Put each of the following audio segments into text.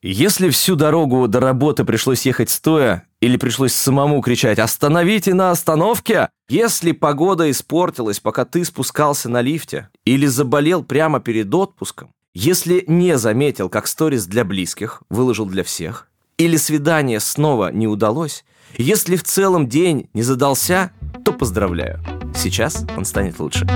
Если всю дорогу до работы пришлось ехать стоя, или пришлось самому кричать «Остановите на остановке!», если погода испортилась, пока ты спускался на лифте, или заболел прямо перед отпуском, если не заметил, как сторис для близких выложил для всех, или свидание снова не удалось, если в целом день не задался, то поздравляю. Сейчас он станет лучше.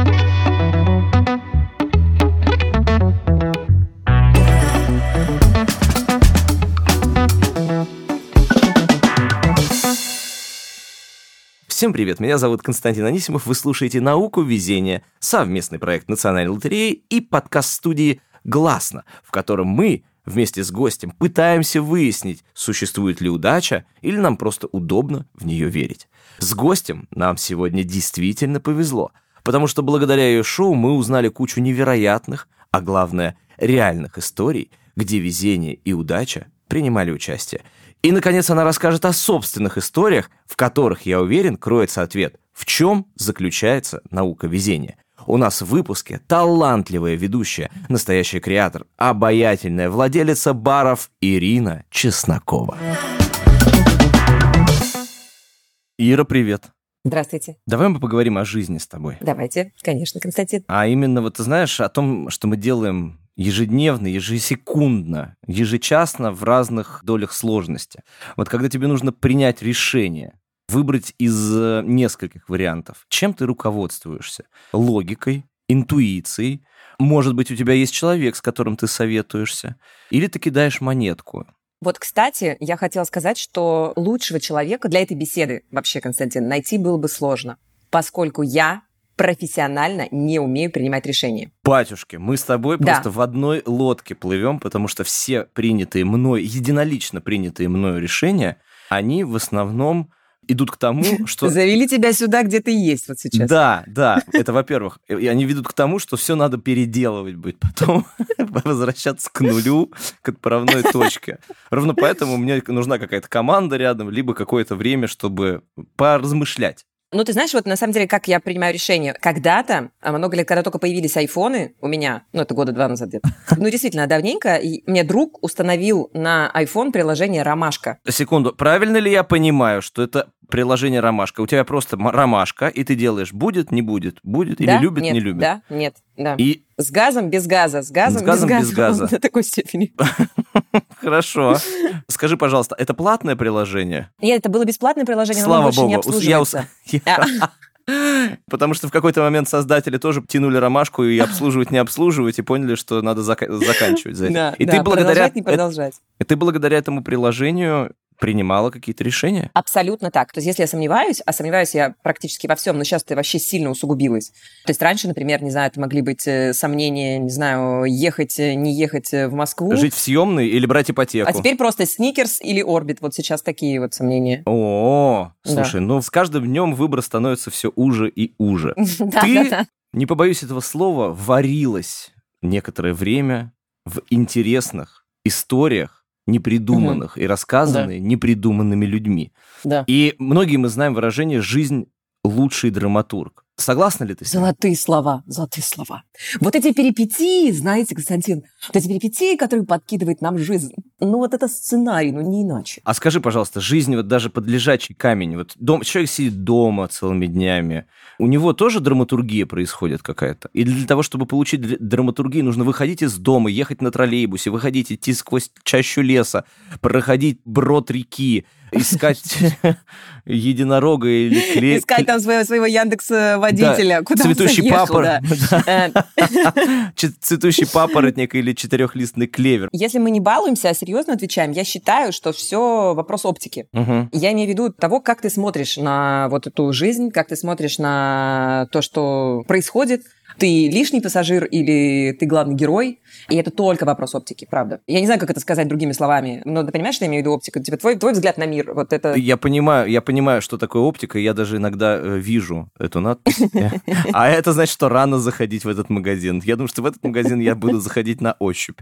Всем привет, меня зовут Константин Анисимов, вы слушаете «Науку везения», совместный проект Национальной лотереи и подкаст студии «Гласно», в котором мы вместе с гостем пытаемся выяснить, существует ли удача или нам просто удобно в нее верить. С гостем нам сегодня действительно повезло, потому что благодаря ее шоу мы узнали кучу невероятных, а главное, реальных историй, где везение и удача принимали участие. И, наконец, она расскажет о собственных историях, в которых, я уверен, кроется ответ, в чем заключается наука везения. У нас в выпуске талантливая ведущая, настоящий креатор, обаятельная владелица баров Ирина Чеснокова. Ира, привет. Здравствуйте. Давай мы поговорим о жизни с тобой. Давайте, конечно, Константин. А именно, вот ты знаешь, о том, что мы делаем ежедневно, ежесекундно, ежечасно в разных долях сложности. Вот когда тебе нужно принять решение, выбрать из э, нескольких вариантов, чем ты руководствуешься? Логикой, интуицией, может быть, у тебя есть человек, с которым ты советуешься, или ты кидаешь монетку. Вот, кстати, я хотела сказать, что лучшего человека для этой беседы вообще, Константин, найти было бы сложно, поскольку я профессионально не умею принимать решения. Батюшки, мы с тобой да. просто в одной лодке плывем, потому что все принятые мной, единолично принятые мною решения, они в основном идут к тому, что... Завели тебя сюда, где ты есть вот сейчас. Да, да, это во-первых. И они ведут к тому, что все надо переделывать будет потом, возвращаться к нулю, к отправной точке. Ровно поэтому мне нужна какая-то команда рядом, либо какое-то время, чтобы поразмышлять. Ну, ты знаешь, вот на самом деле, как я принимаю решение. Когда-то, а много лет, когда только появились айфоны у меня, ну, это года два назад где-то, ну, действительно, давненько, и мне друг установил на iPhone приложение «Ромашка». Секунду, правильно ли я понимаю, что это приложение «Ромашка»? У тебя просто «Ромашка», и ты делаешь «будет», «не будет», «будет» да? или «любит», нет, «не любит». Да, нет, да. И... С газом, без газа, с газом, с газом без, без газа. До такой степени. Хорошо. Скажи, пожалуйста, это платное приложение? Нет, это было бесплатное приложение, Слава но оно богу. не обслуживается. Я... Потому что в какой-то момент создатели тоже тянули ромашку и обслуживать, не обслуживать, и поняли, что надо зак- заканчивать за это. Да, и да, ты благодаря... не продолжать. И ты благодаря этому приложению принимала какие-то решения? Абсолютно так. То есть если я сомневаюсь, а сомневаюсь я практически во всем, но сейчас это вообще сильно усугубилось. То есть раньше, например, не знаю, это могли быть э, сомнения, не знаю, ехать, э, не ехать э, в Москву. Жить в съемной или брать ипотеку. А теперь просто сникерс или орбит. Вот сейчас такие вот сомнения. О, слушай, да. ну с каждым днем выбор становится все уже и уже. Ты, не побоюсь этого слова, варилась некоторое время в интересных историях, непридуманных угу. и рассказанные да. непридуманными людьми. Да. И многие мы знаем выражение «жизнь лучший драматург». Согласна ли ты с ним? Золотые слова, золотые слова. Вот эти перипетии, знаете, Константин, вот эти перипетии, которые подкидывает нам жизнь, ну вот это сценарий, ну не иначе. А скажи, пожалуйста, жизнь вот даже под лежачий камень, вот дом, человек сидит дома целыми днями, у него тоже драматургия происходит какая-то? И для того, чтобы получить драматургию, нужно выходить из дома, ехать на троллейбусе, выходить, идти сквозь чащу леса, проходить брод реки, искать единорога или клей. Искать там своего, своего Яндекс водителя, да. куда Цветущий папор... да. Цветущий папоротник или четырехлистный клевер. Если мы не балуемся, а серьезно отвечаем, я считаю, что все вопрос оптики. Угу. Я имею в виду того, как ты смотришь на вот эту жизнь, как ты смотришь на то, что происходит, ты лишний пассажир или ты главный герой, и это только вопрос оптики, правда. Я не знаю, как это сказать другими словами, но ты понимаешь, что я имею в виду оптика? Типа твой, твой взгляд на мир, вот это... Я понимаю, я понимаю, что такое оптика, я даже иногда э, вижу эту надпись. А это значит, что рано заходить в этот магазин. Я думаю, что в этот магазин я буду заходить на ощупь.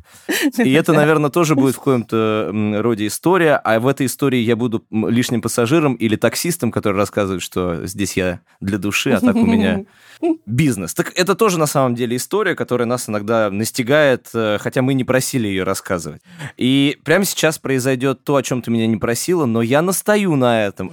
И это, наверное, тоже будет в каком-то роде история, а в этой истории я буду лишним пассажиром или таксистом, который рассказывает, что здесь я для души, а так у меня бизнес. Так это тоже тоже на самом деле история, которая нас иногда настигает, э, хотя мы не просили ее рассказывать. И прямо сейчас произойдет то, о чем ты меня не просила, но я настаю на этом.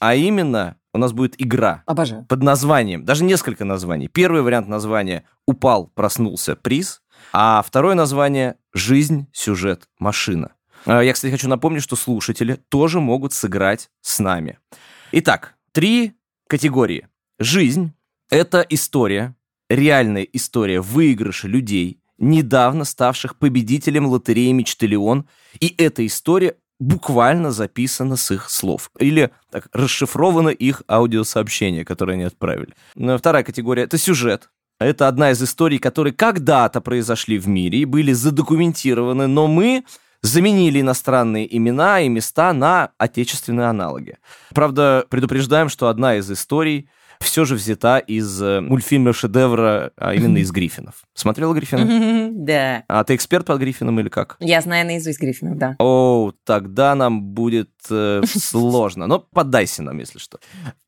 А именно, у нас будет игра Обожаю. под названием, даже несколько названий. Первый вариант названия «Упал, проснулся, приз», а второе название «Жизнь, сюжет, машина». А, Я, кстати, хочу напомнить, что слушатели тоже могут сыграть с нами. Итак, три категории. Жизнь – это история, реальная история выигрыша людей, недавно ставших победителем лотереи «Мечталион», и эта история буквально записана с их слов. Или так, расшифровано их аудиосообщение, которое они отправили. Ну, Вторая категория – это сюжет. Это одна из историй, которые когда-то произошли в мире и были задокументированы, но мы заменили иностранные имена и места на отечественные аналоги. Правда, предупреждаем, что одна из историй все же взята из э, мультфильма шедевра, а именно из Гриффинов. Смотрела Гриффина? Да. А ты эксперт по Гриффинам или как? Я знаю наизусть Гриффинов, да. О, тогда нам будет э, сложно. Но поддайся нам, если что.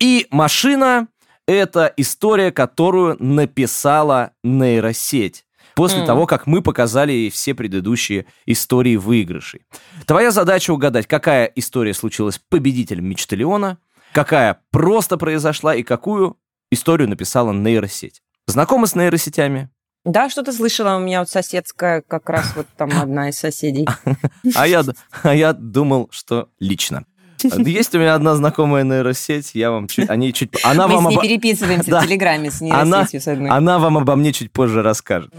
И машина — это история, которую написала нейросеть. После М. того, как мы показали все предыдущие истории выигрышей. Твоя задача угадать, какая история случилась победителем Мечталиона, какая просто произошла и какую историю написала нейросеть. Знакомы с нейросетями? Да, что-то слышала, у меня вот соседская, как раз вот там одна из соседей. А я, а я думал, что лично. Есть у меня одна знакомая нейросеть, я вам чуть, о ней чуть... Она Мы вам, с ней обо- переписываемся Да. в Телеграме с она, нейросетью с одной. она вам обо мне чуть позже расскажет.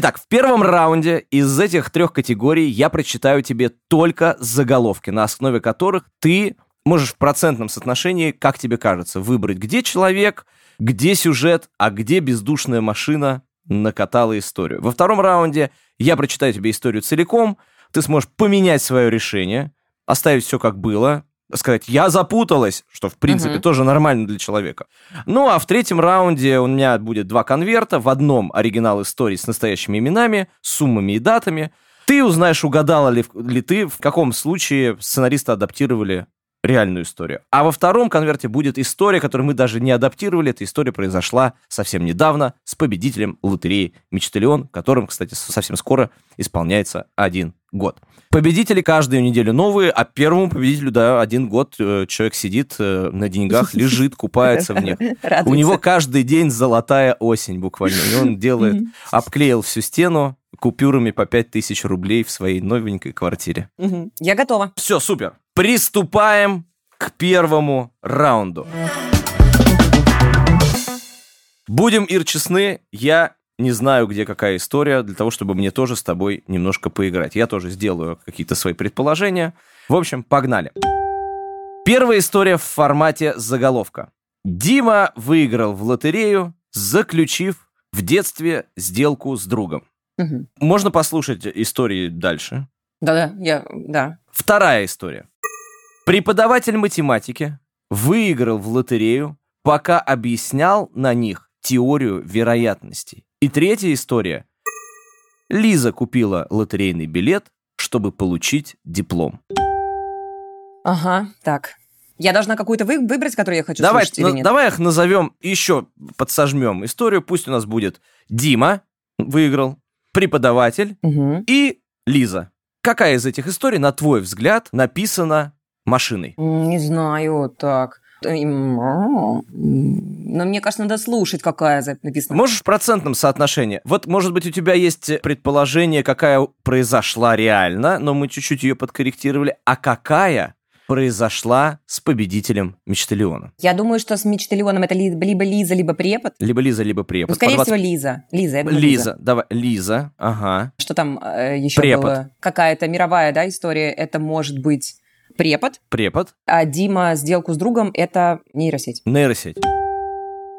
Итак, в первом раунде из этих трех категорий я прочитаю тебе только заголовки, на основе которых ты можешь в процентном соотношении, как тебе кажется, выбрать, где человек, где сюжет, а где бездушная машина накатала историю. Во втором раунде я прочитаю тебе историю целиком, ты сможешь поменять свое решение, оставить все как было, сказать «я запуталась», что, в принципе, Мгм. тоже нормально для человека. Ну, а в третьем раунде у меня будет два конверта. В одном оригинал истории с настоящими именами, суммами и датами. Ты узнаешь, угадала ли, ли ты, в каком случае сценаристы адаптировали реальную историю. А во втором конверте будет история, которую мы даже не адаптировали. Эта история произошла совсем недавно с победителем лотереи «Мечталион», которым, кстати, совсем скоро исполняется один год. Победители каждую неделю новые, а первому победителю, да, один год э, человек сидит э, на деньгах, лежит, купается в них. У него каждый день золотая осень буквально. И он делает, обклеил всю стену купюрами по 5000 рублей в своей новенькой квартире. Я готова. Все, супер. Приступаем к первому раунду. Будем, Ир, честны, я не знаю, где какая история, для того, чтобы мне тоже с тобой немножко поиграть. Я тоже сделаю какие-то свои предположения. В общем, погнали. Первая история в формате заголовка. Дима выиграл в лотерею, заключив в детстве сделку с другом. Мгм. Можно послушать истории дальше. Да-да, я, да. Вторая история. Преподаватель математики выиграл в лотерею, пока объяснял на них теорию вероятностей. И третья история. Лиза купила лотерейный билет, чтобы получить диплом. Ага, так. Я должна какую-то вы- выбрать, которую я хочу Давай, слушать или нет? давай их назовем, еще подсожмем историю. Пусть у нас будет Дима выиграл, преподаватель Мгм. и Лиза. Какая из этих историй, на твой взгляд, написана машиной? Не знаю, так. Но мне кажется, надо слушать, какая за- написана. Можешь в процентном соотношении? Вот, может быть, у тебя есть предположение, какая произошла реально, но мы чуть-чуть ее подкорректировали, а какая произошла с победителем Мечталиона? Я думаю, что с Мечталионом это ли- либо Лиза, либо препод. Либо Лиза, либо препод. Ну, скорее 20 всего, Лиза. Лиза, думаю, Лиза, давай, Лиза, ага. Что там еще Препод. было? Какая-то мировая, да, история. Это может быть препод, Препод, а Дима сделку с другом – это нейросеть. нейросеть.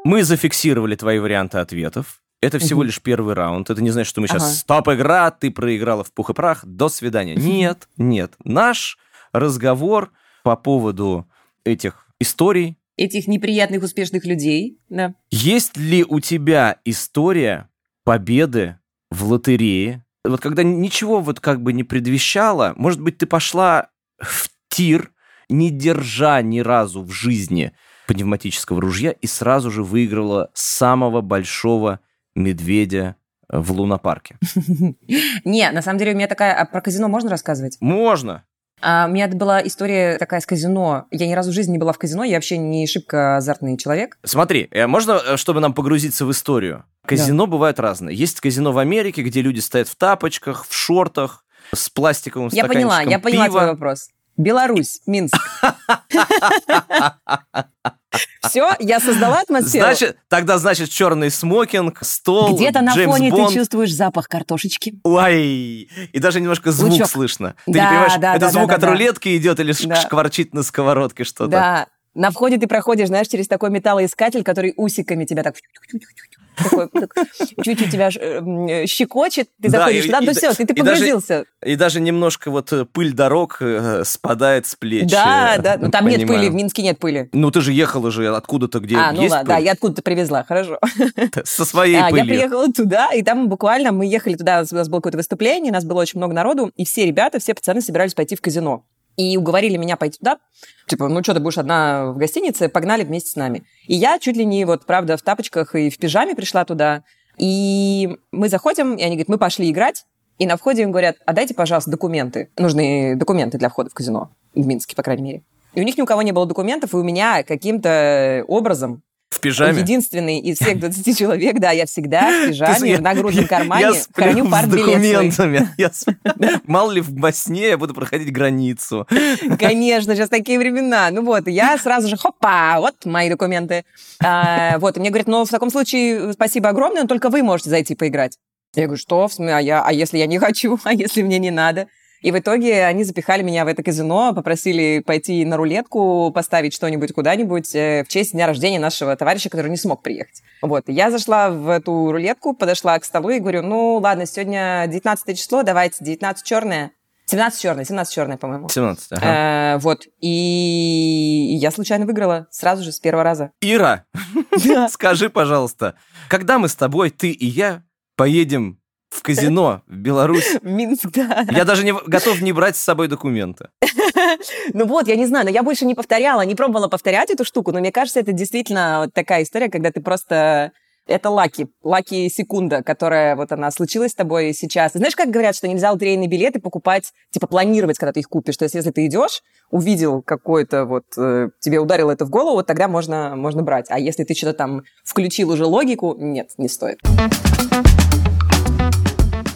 Мы зафиксировали твои варианты ответов. Это всего лишь первый раунд. Это не значит, что мы сейчас Ага. стоп-игра, ты проиграла в пух и прах, до свидания. Нет, нет. Наш разговор по поводу этих историй. Этих неприятных успешных людей, да. Есть ли у тебя история победы в лотерее? Вот когда ничего вот как бы не предвещало, может быть, ты пошла в тир не держа ни разу в жизни пневматического ружья, и сразу же выиграла самого большого медведя в лунопарке. Не, на самом деле у меня такая... А про казино можно рассказывать? Можно. А, у меня была история такая с казино. Я ни разу в жизни не была в казино, я вообще не шибко азартный человек. Смотри, э, можно, э, чтобы нам погрузиться в историю? Казино да. бывают разные. Есть казино в Америке, где люди стоят в тапочках, в шортах, с пластиковым Я поняла, я поняла пива. твой вопрос. Беларусь, Минск. Все, я создала атмосферу. Значит, тогда, значит, черный смокинг, стол, Где-то на Джеймс фоне Бонд. ты чувствуешь запах картошечки. Ой, и даже немножко звук Лучок. слышно. Ты Да, не понимаешь, да, это да, звук да, от да. рулетки идет или Да. шкварчит на сковородке что-то? Да. На входе ты проходишь, знаешь, через такой металлоискатель, который усиками тебя так... такой, Чуть-чуть тебя э, м, щекочет, ты заходишь туда, ну все, ты, погрузился. И даже немножко вот э, пыль дорог э, спадает с плеч. Да, э, да, ну там нет пыли, в Минске нет пыли. Ну ты же ехала же откуда-то, где а, ну ладно, да, я откуда-то привезла, хорошо. Со своей А, я пылью. приехала туда, и там буквально мы ехали туда, у нас было какое-то выступление, нас было очень много народу, и все ребята, все пацаны собирались пойти в казино. И уговорили меня пойти туда. Типа, ну что, ты будешь одна в гостинице, погнали вместе с нами. И я чуть ли не, вот, правда, в тапочках и в пижаме пришла туда. И мы заходим, и они говорят, мы пошли играть. И на входе им говорят, а дайте, пожалуйста, документы. Нужны документы для входа в казино. В Минске, по крайней мере. И у них ни у кого не было документов, и у меня каким-то образом В пижаме. Единственный из всех 20 человек, да, я всегда в пижаме, в нагрудном кармане храню с партбилет свой. документами. С- Мало ли во сне я буду проходить границу. Конечно, сейчас такие времена. Ну вот, я сразу же, хопа, вот мои документы. А, вот, и мне говорят, ну, в таком случае спасибо огромное, но только вы можете зайти поиграть. Я говорю, что? В а, я, а если я не хочу? А если мне не надо? И в итоге они запихали меня в это казино, попросили пойти на рулетку, поставить что-нибудь куда-нибудь э, в честь дня рождения нашего товарища, который не смог приехать. Вот, и я зашла в эту рулетку, подошла к столу и говорю, ну, ладно, сегодня 19 число, давайте 19 черное. 17 черное, 17 черное, по-моему. 17. ага. Э, вот. И я случайно выиграла сразу же с первого раза. Ира, скажи, пожалуйста, когда мы с тобой, ты и я, поедем в казино в Беларусь? Минск, да. Я даже не готов не брать с собой документы. Ну вот, я не знаю, но я больше не повторяла, не пробовала повторять эту штуку, но мне кажется, это действительно такая история, когда ты просто... Это lucky, lucky секунда, которая вот она случилась с тобой сейчас. И знаешь, как говорят, что нельзя лотерейные билеты покупать, типа планировать, когда ты их купишь. То есть если ты идешь, увидел какой-то вот, э, тебе ударило это в голову, вот тогда можно, можно брать. А если ты что-то там включил уже логику, нет, не стоит.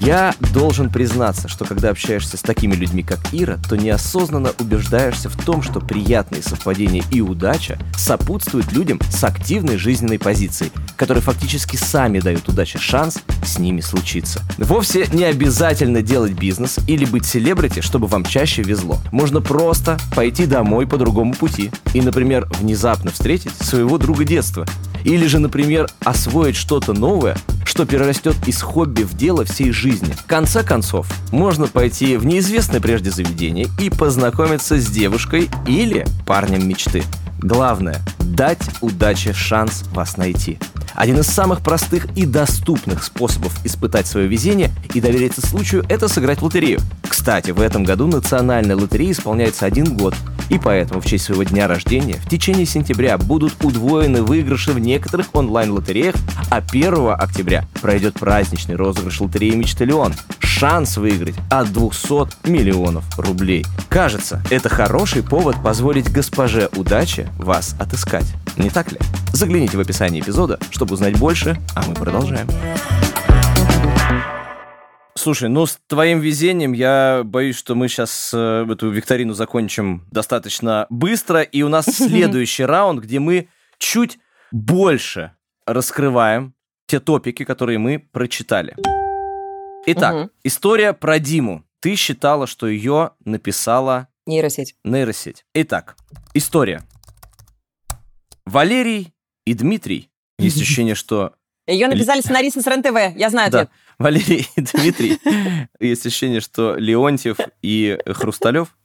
Я должен признаться, что когда общаешься с такими людьми, как Ира, то неосознанно убеждаешься в том, что приятные совпадения и удача сопутствуют людям с активной жизненной позицией, которые фактически сами дают удаче шанс с ними случиться. Вовсе не обязательно делать бизнес или быть селебрити, чтобы вам чаще везло. Можно просто пойти домой по другому пути и, например, внезапно встретить своего друга детства. Или же, например, освоить что-то новое, что перерастет из хобби в дело всей жизни. В конце концов, можно пойти в неизвестное прежде заведение и познакомиться с девушкой или парнем мечты. Главное – дать удаче шанс вас найти. Один из самых простых и доступных способов испытать свое везение и довериться случаю – это сыграть в лотерею. Кстати, в этом году национальной лотерее исполняется один год, и поэтому в честь своего дня рождения в течение сентября будут удвоены выигрыши в некоторых онлайн-лотереях, а 1 октября пройдет праздничный розыгрыш лотереи «Мечталион». Шанс выиграть от 200 миллионов рублей. Кажется, это хороший повод позволить госпоже удачи вас отыскать. Не так ли? Загляните в описание эпизода, чтобы узнать больше, а мы продолжаем. Слушай, ну с твоим везением я боюсь, что мы сейчас э, эту викторину закончим достаточно быстро, и у нас следующий раунд, где мы чуть больше раскрываем те топики, которые мы прочитали. Итак, история про Диму. Ты считала, что ее написала Нейросеть. нейросеть. Итак, история. Валерий и Дмитрий. Есть ощущение, что Ее написали сценаристы с РЕН-ТВ, я знаю да, ответ. Валерий и Дмитрий. Есть ощущение, что Леонтьев и Хрусталев.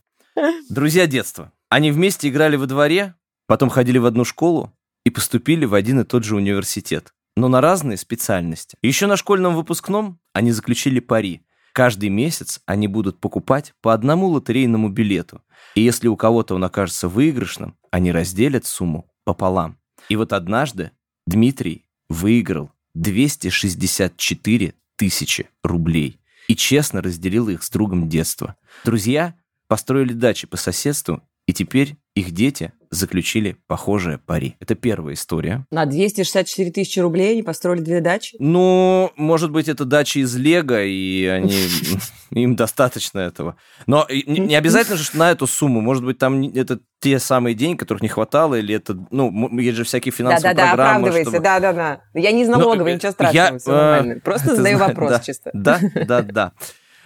Друзья детства. Они вместе играли во дворе, потом ходили в одну школу и поступили в один и тот же университет, но на разные специальности. Еще на школьном выпускном они заключили пари. Каждый месяц они будут покупать по одному лотерейному билету. И если у кого-то он окажется выигрышным, они разделят сумму пополам. И вот однажды Дмитрий выиграл 264 тысячи рублей и честно разделил их с другом детства. Друзья построили дачи по соседству, и теперь их дети заключили похожее пари. Это первая история. На 264 тысячи рублей они построили две дачи? Ну, может быть, это дачи из Лего, и они им достаточно этого. Но не обязательно же на эту сумму. Может быть, там это те самые деньги, которых не хватало, или это, ну, есть же всякие финансовые да, да, программы. Да, оправдывайся, да, да, да. Я не из налоговой, ничего страшного, все нормально. Просто задаю вопрос чисто. Да, да, да.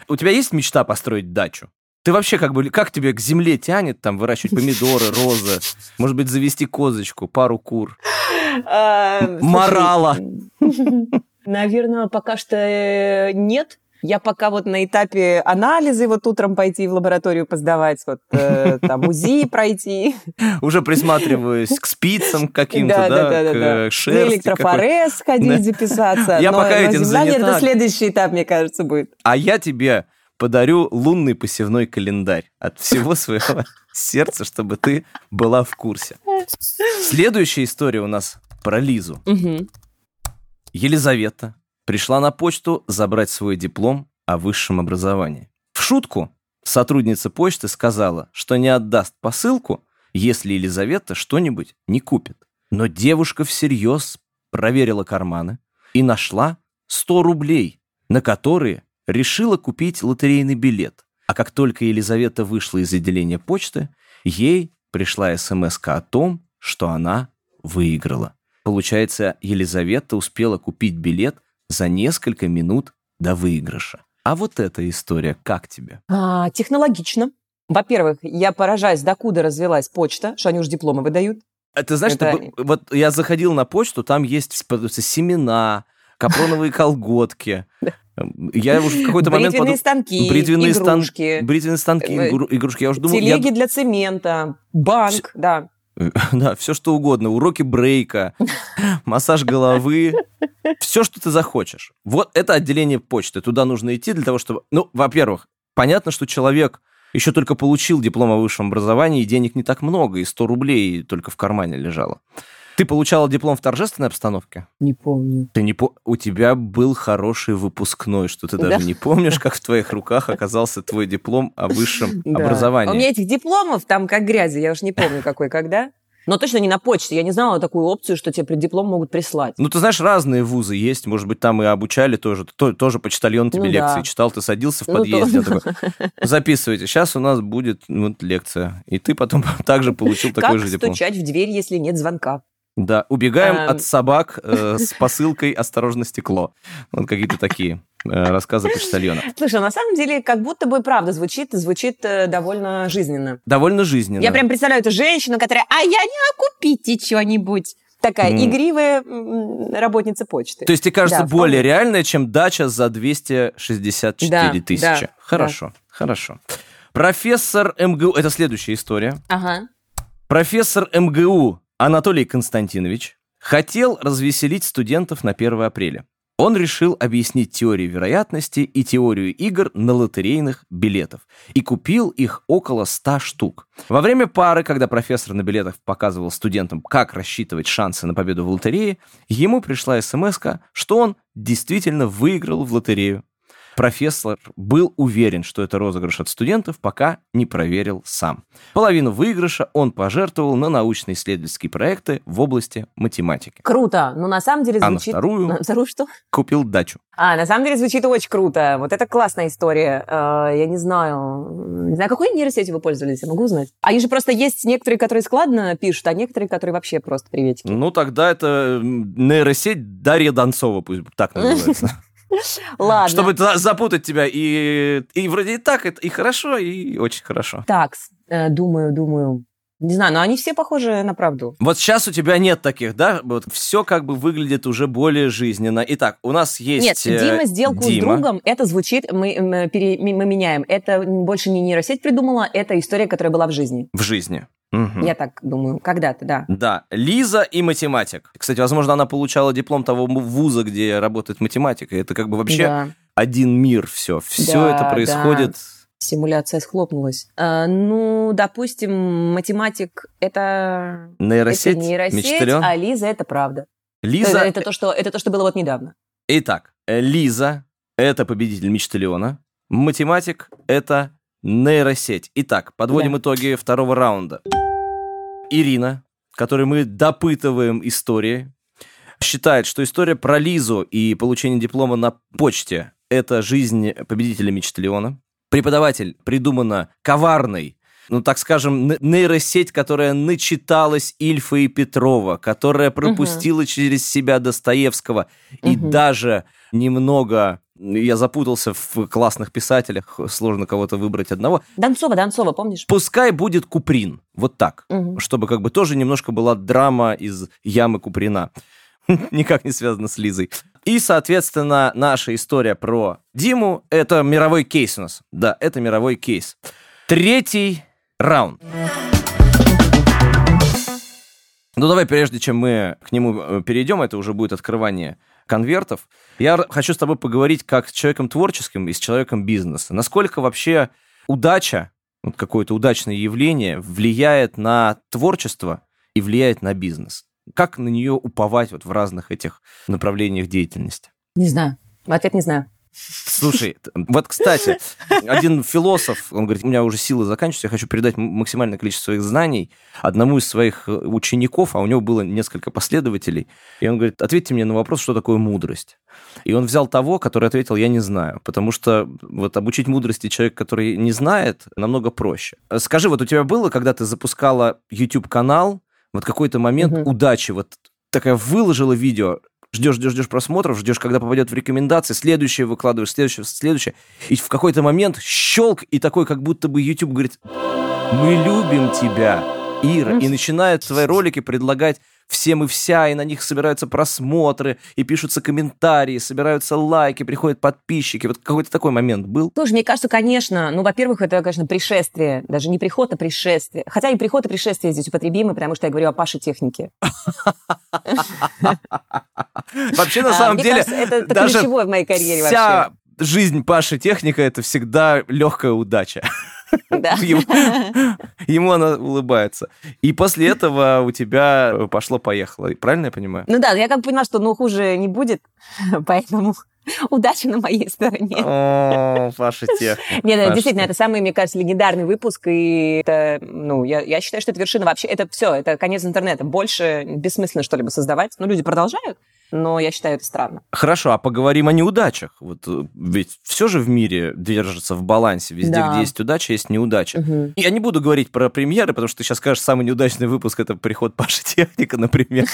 У тебя есть мечта построить дачу? Ты вообще как бы, как тебе к земле тянет, там, выращивать помидоры, розы, может быть, завести козочку, пару кур? А, Морала. Наверное, пока что э, нет. Я пока вот на этапе анализы, вот утром пойти в лабораторию поздавать, вот э, там УЗИ пройти. Уже присматриваюсь к спицам каким-то, да, да, да, да, к шерсти. На электрофорез ходить, записаться. Я пока этим занята. это следующий этап, мне кажется, будет. А я тебе подарю лунный посевной календарь от всего своего сердца, чтобы ты была в курсе. Следующая история у нас про Лизу. Елизавета пришла на почту забрать свой диплом о высшем образовании. В шутку сотрудница почты сказала, что не отдаст посылку, если Елизавета что-нибудь не купит. Но девушка всерьез проверила карманы и нашла 100 рублей, на которые решила купить лотерейный билет. А как только Елизавета вышла из отделения почты, ей пришла смс о том, что она выиграла. Получается, Елизавета успела купить билет за несколько минут до выигрыша. А вот эта история как тебе? А, технологично. Во-первых, я поражаюсь, докуда развелась почта, что они уж дипломы выдают. А ты знаешь, Это... что, вот я заходил на почту, там есть семена, капроновые колготки. Я уже в какой-то момент... Бритвенные станки, бритвенные игрушки. Стан... Бритвенные станки, э, игрушки. Я уже думал... Телеги я... для цемента, банк, да. Да, все что угодно. Уроки брейка, массаж головы, все, что ты захочешь. Вот это отделение почты. Туда нужно идти для того, чтобы... Ну, во-первых, понятно, что человек еще только получил диплом о высшем образовании, и денег не так много, и 100 рублей только в кармане лежало. Ты получала диплом в торжественной обстановке? Не помню. Ты не по... У тебя был хороший выпускной, что ты даже да. не помнишь, как в твоих руках оказался твой диплом о высшем да. образовании. У меня этих дипломов там как грязи, я уж не помню, какой когда. Но точно не на почте. Я не знала такую опцию, что тебе диплом могут прислать. Ну, ты знаешь, разные вузы есть. Может быть, там и обучали тоже. То, тоже почтальон тебе ну, лекции да. читал. Ты садился в ну, подъезде. Ну, такой, Записывайте. Сейчас у нас будет вот, лекция. И ты потом также получил такой же диплом. Как стучать в дверь, если нет звонка? Да, убегаем а... от собак э, с посылкой «Осторожно, стекло». Вот какие-то такие э, рассказы почтальона. Слушай, на самом деле, как будто бы правда звучит, звучит э, довольно жизненно. Довольно жизненно. Я прям представляю эту женщину, которая, а я не купите что-нибудь. Такая mm. игривая работница почты. То есть, тебе кажется, да, более вполне. реальная, чем дача за 264 да, тысячи. Да, хорошо, да. хорошо. Профессор МГУ... Это следующая история. Ага. Профессор МГУ Анатолий Константинович хотел развеселить студентов на 1 апреля. Он решил объяснить теорию вероятности и теорию игр на лотерейных билетов и купил их около 100 штук. Во время пары, когда профессор на билетах показывал студентам, как рассчитывать шансы на победу в лотерее, ему пришла смс что он действительно выиграл в лотерею. Профессор был уверен, что это розыгрыш от студентов, пока не проверил сам. Половину выигрыша он пожертвовал на научно-исследовательские проекты в области математики. Круто, но на самом деле звучит... А на вторую... На вторую что? Купил дачу. А, на самом деле звучит очень круто. Вот это классная история. Э, я не знаю... Не знаю, какой нейросетью вы пользовались, я могу узнать? Они же просто есть некоторые, которые складно пишут, а некоторые, которые вообще просто приветики. Ну, тогда это нейросеть Дарья Донцова, пусть так называется. Ладно. Чтобы запутать тебя. И, и вроде и так, и хорошо, и очень хорошо. Так, э, думаю, думаю. Не знаю, но они все похожи на правду. Вот сейчас у тебя нет таких, да? Вот все как бы выглядит уже более жизненно. Итак, у нас есть Нет, э, Дима сделку Дима. с другом, это звучит, мы, мы, пере, мы меняем. Это больше не нейросеть придумала, это история, которая была в жизни. В жизни. Угу. Я так думаю, когда-то, да. Да, Лиза и математик. Кстати, возможно, она получала диплом того вуза, где работает математика. Это как бы вообще да. один мир все. Все Да, это происходит... Симуляция схлопнулась. А, ну, допустим, математик это, Нейросеть, это нейросеть, мечтален. а Лиза это правда. Лиза... Это, это то, что, это то, что было вот недавно. Итак, э, Лиза — это победитель Мечталиона. Математик — это нейросеть. Итак, подводим итоги второго раунда. Ирина, которой мы допытываем истории, считает, что история про Лизу и получение диплома на почте — это жизнь победителя Мечталиона. Преподаватель придумана коварной, ну, так скажем, нейросеть, которая начиталась Ильфа и Петрова, которая пропустила через себя Достоевского и Мгм. даже немного... Я запутался в классных писателях, сложно кого-то выбрать одного. Донцова, Донцова, помнишь? Пускай будет Куприн, вот так, Мгм. чтобы как бы тоже немножко была драма из ямы Куприна. Никак не связано с Лизой. И, соответственно, наша история про Диму — это мировой кейс у нас. Да, это мировой кейс. Третий раунд. Ну, давай, прежде чем мы к нему э, перейдем, это уже будет открывание конвертов, я хочу с тобой поговорить как с человеком творческим и с человеком бизнеса. Насколько вообще удача, вот какое-то удачное явление, влияет на творчество и влияет на бизнес? Как на нее уповать вот в разных этих направлениях деятельности? Не знаю. Ответ не знаю. Слушай, вот, кстати, один философ, он говорит, у меня уже силы заканчиваются, я хочу передать максимальное количество своих знаний одному из своих э, учеников, а у него было несколько последователей, и он говорит, ответьте мне на вопрос, что такое мудрость. И он взял того, который ответил, я не знаю, потому что вот обучить мудрости человека, который не знает, намного проще. Скажи, вот у тебя было, когда ты запускала YouTube-канал, вот какой-то момент Мгм. удачи, вот такая выложила видео, ждешь, ждешь, ждешь просмотров, ждешь, когда попадет в рекомендации, следующее выкладываешь, следующее, следующее, и в какой-то момент щелк, и такой, как будто бы YouTube говорит, мы любим тебя, Ира, и начинает твои ролики предлагать всем и вся, и на них собираются просмотры, и пишутся комментарии, собираются лайки, приходят подписчики. Вот какой-то такой момент был? Слушай, мне кажется, конечно, ну, во-первых, это, конечно, пришествие, даже не приход, а пришествие. Хотя и приход, и пришествие здесь употребимы, потому что я говорю о Паше технике. Вообще, на А, самом деле, это, ключевое в моей карьере вся жизнь Паши Техника — это всегда легкая удача. Да. Ему, ему она улыбается. И после этого у тебя пошло-поехало. Правильно я понимаю? Ну да, я как поняла, что ну хуже не будет, поэтому удачи на моей стороне. О, Паша Техник. Нет, Паша действительно, это самый, мне кажется, легендарный выпуск, и это, ну, я, я считаю, что это вершина вообще, это все, это конец интернета. Больше бессмысленно что-либо создавать. Ну, люди продолжают, но я считаю это странно. Хорошо, а поговорим о неудачах. Вот э, ведь все же в мире держится в балансе. Везде, Да. где есть удача, есть неудача. Я не буду говорить про премьеры, потому что ты сейчас скажешь, самый неудачный выпуск это приход Паши Техника, например.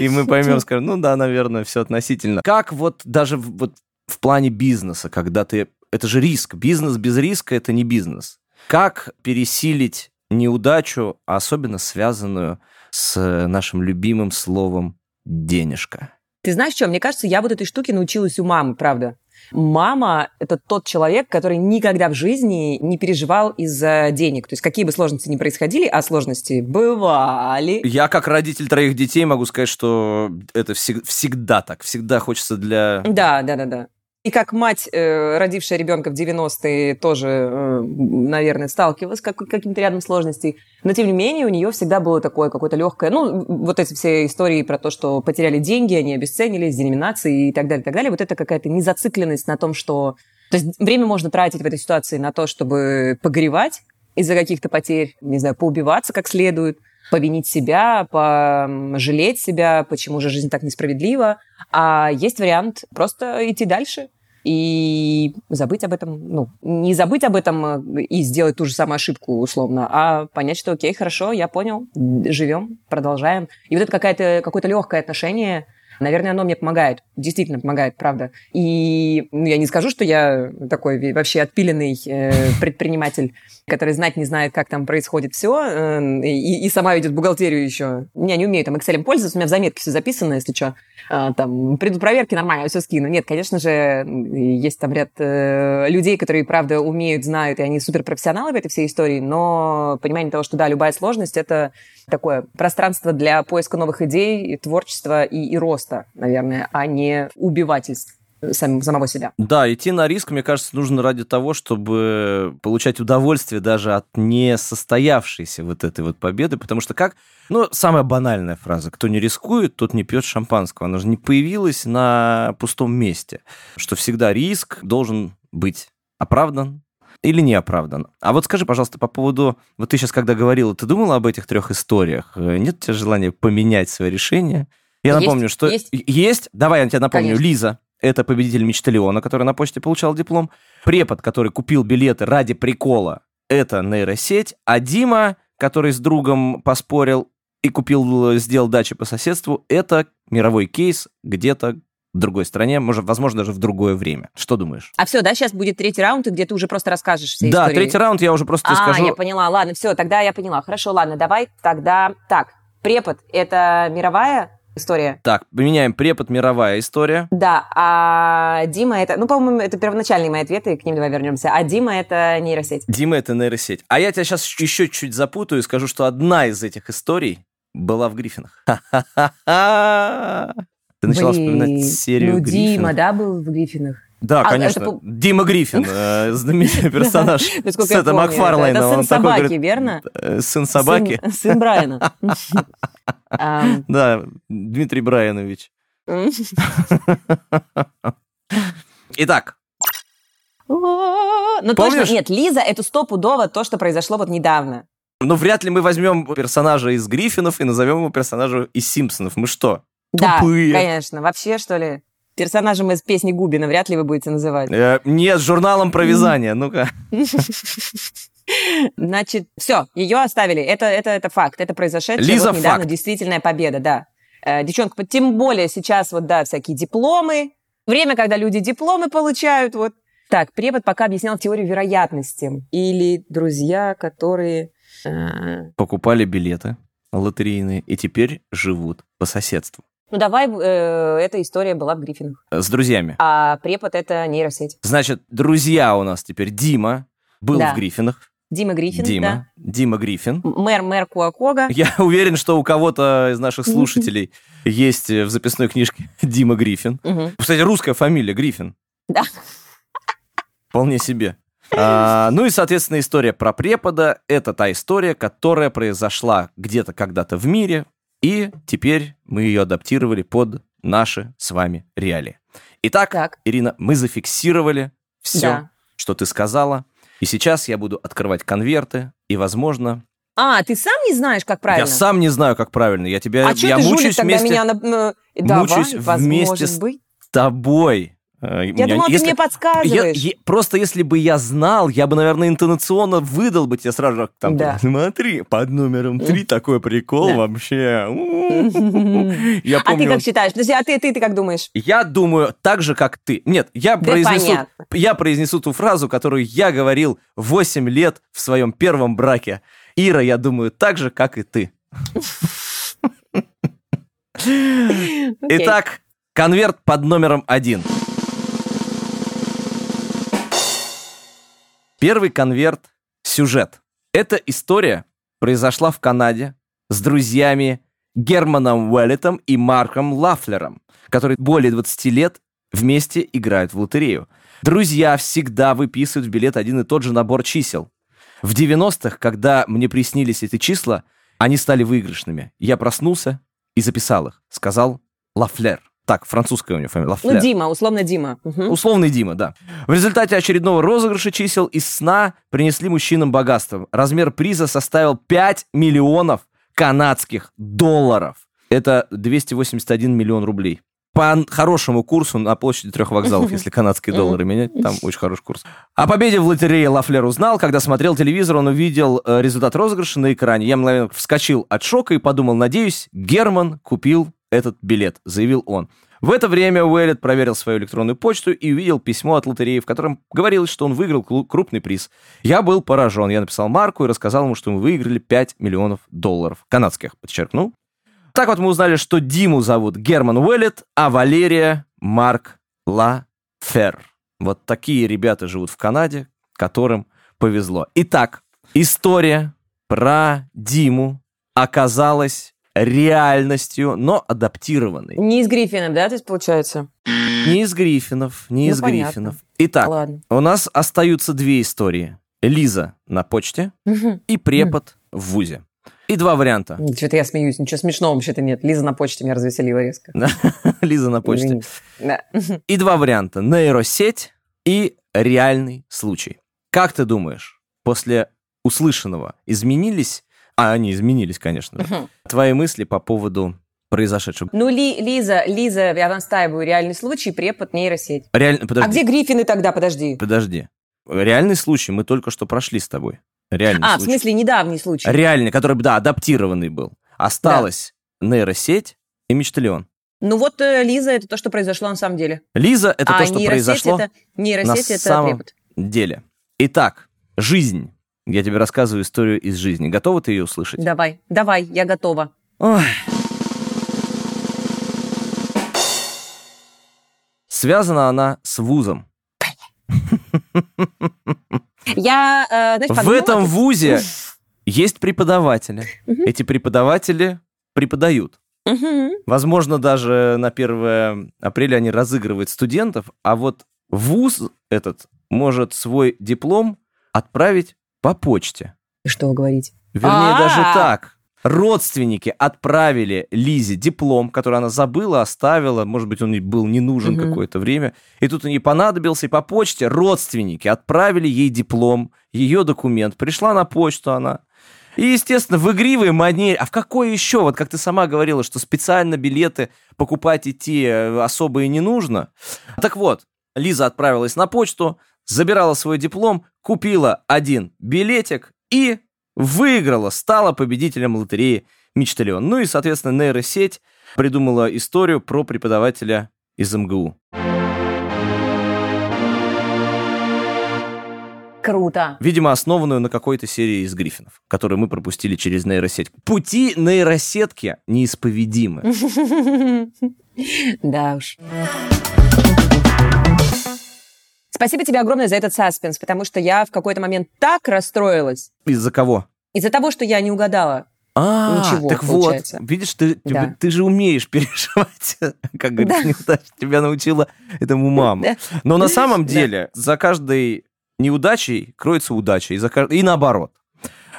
И мы поймем, скажем, ну да, наверное, все относительно. Как вот даже в- вот в плане бизнеса, когда ты... Это же риск. Бизнес без риска – это не бизнес. Как пересилить неудачу, особенно связанную с э, нашим любимым словом «денежка»? Ты знаешь что, мне кажется, я вот этой штуке научилась у мамы, правда. Мама – это тот человек, который никогда в жизни не переживал из-за денег. То есть какие бы сложности ни происходили, а сложности бывали. Я как родитель троих детей могу сказать, что это всег- всегда так. Всегда хочется для... Да, да, да, да. И как мать, э, родившая ребенка в 90-е, тоже, э, наверное, сталкивалась с как- каким-то рядом сложностей. Но, тем не менее, у нее всегда было такое какое-то легкое... Ну, вот эти все истории про то, что потеряли деньги, они обесценились, деноминации и так далее, и так далее. Вот это какая-то незацикленность на том, что... То есть время можно тратить в этой ситуации на то, чтобы погревать из-за каких-то потерь, не знаю, поубиваться как следует, повинить себя, пожалеть себя, почему же жизнь так несправедлива. А есть вариант просто идти дальше и забыть об этом, ну, не забыть об этом э, и сделать ту же самую ошибку, условно, а понять, что окей, хорошо, я понял, живем, продолжаем. И вот это какое-то, какое-то легкое отношение, наверное, оно мне помогает, действительно помогает, правда. И ну, я не скажу, что я такой вообще отпиленный э, предприниматель, который знать не знает, как там происходит все, и, и сама ведет бухгалтерию еще. Я не умею там Excel пользоваться, у меня в заметке все записано, если что. А, там, придут проверки, нормально, все скину. Нет, конечно же, есть там ряд э, людей, которые, правда, умеют, знают, и они суперпрофессионалы в этой всей истории, но понимание того, что, да, любая сложность – это такое пространство для поиска новых идей, творчества и, и роста, наверное, а не убивательств. сам, самого себя. Да, идти на риск, мне кажется, нужно ради того, чтобы получать удовольствие даже от несостоявшейся вот этой вот победы, потому что как... Ну, самая банальная фраза. Кто не рискует, тот не пьет шампанского. Она же не появилась на пустом месте. Что всегда риск должен быть оправдан, или не оправдан. А вот скажи, пожалуйста, по поводу... Вот ты сейчас, когда говорила, ты думала об этих трех историях? Нет у тебя желания поменять свое решение? Я Есть, напомню, что... есть. Есть? Давай я тебе напомню. Конечно. Лиза, это победитель Мечталиона, который на почте получал диплом. Препод, который купил билеты ради прикола, это нейросеть. А Дима, который с другом поспорил и купил, сделал дачи по соседству, это мировой кейс где-то в другой стране, может, возможно, даже в другое время. Что думаешь? А все, да, сейчас будет третий раунд, где ты уже просто расскажешь все да, истории. третий раунд я уже просто а, скажу. я поняла, ладно, все, тогда я поняла. Хорошо, ладно, давай тогда... Так, препод – это мировая история? Так, поменяем препод, мировая история. Да, а Дима это... Ну, по-моему, это первоначальные мои ответы, к ним давай вернемся. А Дима это нейросеть. Дима это нейросеть. А я тебя сейчас еще чуть запутаю и скажу, что одна из этих историй была в Гриффинах. Ты начала Блин, вспоминать серию Ну, Гриффинов. Дима, да, был в Гриффинах? Да, А, конечно. это Дима Гриффин, э, знаменитый персонаж я Сета помню, Макфарлейна. Это сын собаки, верно? э, сын собаки. Сын, Брайана. Да, Дмитрий Брайанович. Итак, Ну, точно, нет, Лиза, это стопудово то, что произошло вот недавно. ну вряд ли мы возьмем персонажа из Гриффинов и назовем его персонажа из Симпсонов. Мы что? Да, Тупые. конечно. Вообще, что ли? Персонажем из песни Губина вряд ли вы будете называть. Э, Нет, с журналом про вязание. Ну-ка. Значит, все, ее оставили. Это, это, это факт. Это произошедшая Лиза, вот недавно факт. действительная победа, да. Э, девчонка, тем более сейчас вот, да, всякие дипломы. Время, когда люди дипломы получают, вот. Так, препод пока объяснял теорию вероятности. Или друзья, которые... э, Покупали билеты лотерейные и теперь живут по соседству. Ну, давай, э, эта история была в Гриффинах. С друзьями. А препод — это нейросеть. Значит, друзья у нас теперь Дима был Да. в Гриффинах. Дима Гриффин, Дима. Дима Гриффин. да. Мэр, мэр Куакога. Я уверен, что у кого-то из наших слушателей есть э, в записной книжке Дима Гриффин. Мгм. Кстати, русская фамилия Гриффин. Да. Вполне себе. А, ну и, соответственно, история про препода – это та история, которая произошла где-то когда-то в мире, и теперь мы ее адаптировали под наши с вами реалии. Итак, Так. Ирина, мы зафиксировали все, Да. что ты сказала, и сейчас я буду открывать конверты, и, возможно, А, ты сам не знаешь, как правильно? я сам не знаю, как правильно, я тебя, А я ты жулик мучаюсь тогда вместе меня... на- э, Давай, мучаюсь вместе быть. с тобой. Э, Я меня- думала, если- ты мне подсказываешь. Я- я- просто если бы я знал, я бы, наверное, интонационно выдал бы тебе сразу же там, Да. смотри, под номером три такой прикол Да. вообще. Я А ты помню, как считаешь? Подожди, а ты, ты, ты как думаешь? я думаю так же, как ты. Нет, я Да произнесу, понятно. я произнесу ту фразу, которую я говорил 8 лет в своем первом браке. Ира, я думаю так же, как и ты. Итак, конверт под номером один. Первый конверт – сюжет. Эта история произошла в Канаде с друзьями Германом Уэллетом и Марком Лафлером, которые более 20 лет вместе играют в лотерею. Друзья всегда выписывают в билет один и тот же набор чисел. В 90-х, когда мне приснились эти числа, они стали выигрышными. Я проснулся и записал их. Сказал Лафлер. Так, французская у него фамилия. Лафлер. Ну, Дима, условно Дима. Мгм. Условный Дима, да. В результате очередного розыгрыша чисел из сна принесли мужчинам богатство. Размер приза составил 5 миллионов канадских долларов. Это 281 миллион рублей. По хорошему курсу на площади трех вокзалов, если канадские доллары менять, там очень хороший курс. О победе в лотерее Лафлер узнал, когда смотрел телевизор, он увидел э, результат розыгрыша на экране. Я мгновенно вскочил от шока и подумал, надеюсь, Герман купил этот билет, заявил он. В это время Уэллет проверил свою электронную почту и увидел письмо от лотереи, в котором говорилось, что он выиграл крупный приз. Я был поражен. Я написал Марку и рассказал ему, что мы выиграли 5 миллионов долларов. Канадских, подчеркнул. Так вот мы узнали, что Диму зовут Герман Уэллет, а Валерия Марк Ла Фер. Вот такие ребята живут в Канаде, которым повезло. Итак, история про Диму оказалась реальностью, но адаптированной. Не из Гриффинов, да, то есть получается? Не из Гриффинов, не Ну, из понятно. Гриффинов. Итак, Ладно. у нас остаются две истории. Лиза на почте и препод в ВУЗе. И два варианта. Что-то я смеюсь, ничего смешного вообще-то нет. Лиза на почте меня развеселила резко. Лиза на почте. Да. И два варианта. Нейросеть и реальный случай. Как ты думаешь, после услышанного изменились, а они изменились, конечно, да, Мгм. твои мысли по поводу произошедшего? Ну, Ли- Лиза, Лиза, я настаиваю, реальный случай, препод, нейросеть. Реально, подожди, А где Гриффины тогда, подожди? подожди. Реальный случай мы только что прошли с тобой. Реальный А, в случай. смысле, недавний случай. Реальный, который, да, адаптированный был. Осталась нейросеть и мечталион. Ну вот э, Лиза, это то, что произошло на самом деле. Лиза — это а то, что произошло это, нейросеть на это самом- препод. деле. Итак, жизнь. Я тебе рассказываю историю из жизни. Готова ты ее услышать? Давай, давай, я готова. Ой. Связана она с вузом. Я, э, знаешь, В подумала, этом тут- вузе есть преподаватели. Эти преподаватели преподают. Возможно, даже на 1 апреля они разыгрывают студентов, а вот вуз этот может свой диплом отправить по почте. И Что вы говорите? Вернее, А-а-а. даже так. Родственники отправили Лизе диплом, который она забыла, оставила. Может быть, он ей был не нужен Мгм. какое-то время. И тут он ей понадобился, и по почте родственники отправили ей диплом, ее документ. Пришла на почту она. И, естественно, в игривой манере... А в какой еще? Вот как ты сама говорила, что специально билеты покупать идти э, особо и не нужно. Так вот, Лиза отправилась на почту, забирала свой диплом, купила один билетик и выиграла, стала победителем лотереи Мечталион. Ну и, соответственно, нейросеть придумала историю про преподавателя из МГУ. Круто. Видимо, основанную на какой-то серии из Гриффинов, которую мы пропустили через нейросеть. Пути нейросетки неисповедимы. Да уж. Спасибо тебе огромное за этот саспенс, потому что я в какой-то момент так расстроилась Из-за кого? из-за того, что я не угадала. А, Ничего, так получается. вот, видишь, ты, Да. ты, ты же умеешь переживать, как говорится, Да. неудача. Тебя научила этому мама. Да. Но на самом Да. деле за каждой неудачей кроется удача, и, за и наоборот.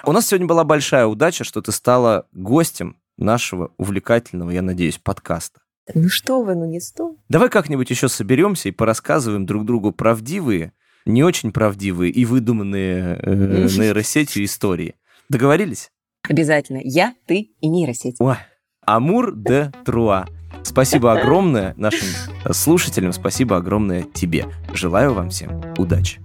У нас сегодня была большая удача, что ты стала гостем нашего увлекательного, я надеюсь, подкаста. Ну что вы, ну не сто. Давай как-нибудь еще соберемся и порассказываем друг другу правдивые, не очень правдивые и выдуманные э, нейросетью истории. Договорились? Обязательно. Я, ты и нейросеть. Ой, Амур де Труа. Спасибо огромное нашим слушателям, спасибо огромное тебе. Желаю вам всем удачи.